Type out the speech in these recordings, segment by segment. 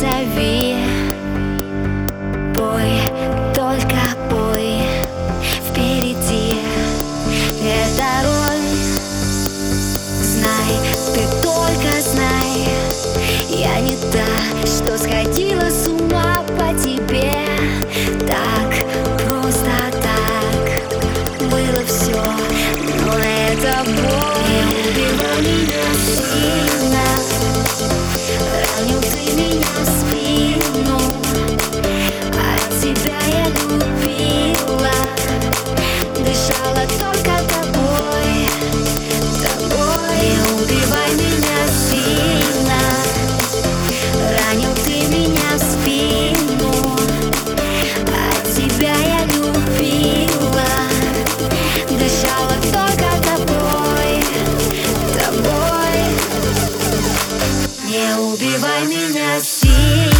зови Пой, только пой Впереди. Эта роль. Знай, ты только знай. Я не та, что сходила с ума по тебе. Так, просто так. Было все, но это боль see.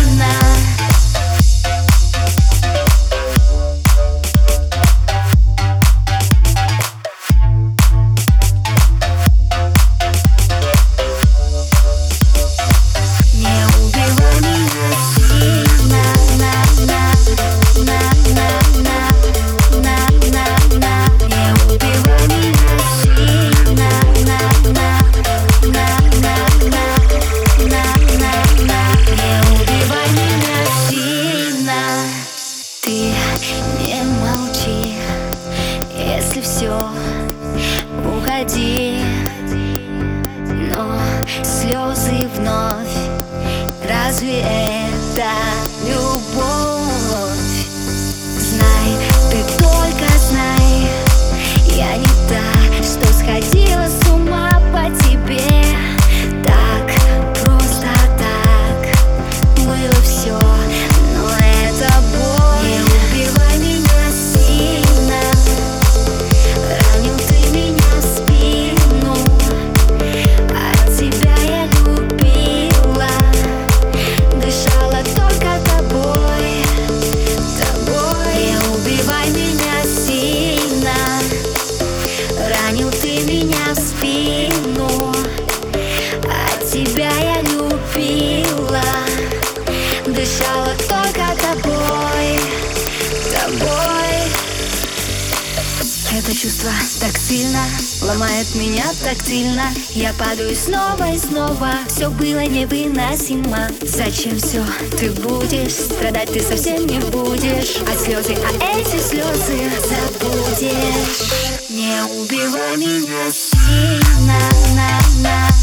все, уходи Но слезы вновь, разве это любовь? Это чувство так сильно Ломает меня так сильно. Я падаю снова и снова. Все было невыносимо. Зачем все ты будешь Страдать? Ты совсем не будешь. А слезы, а эти слезы Забудешь. Не убивай меня сильно на, на.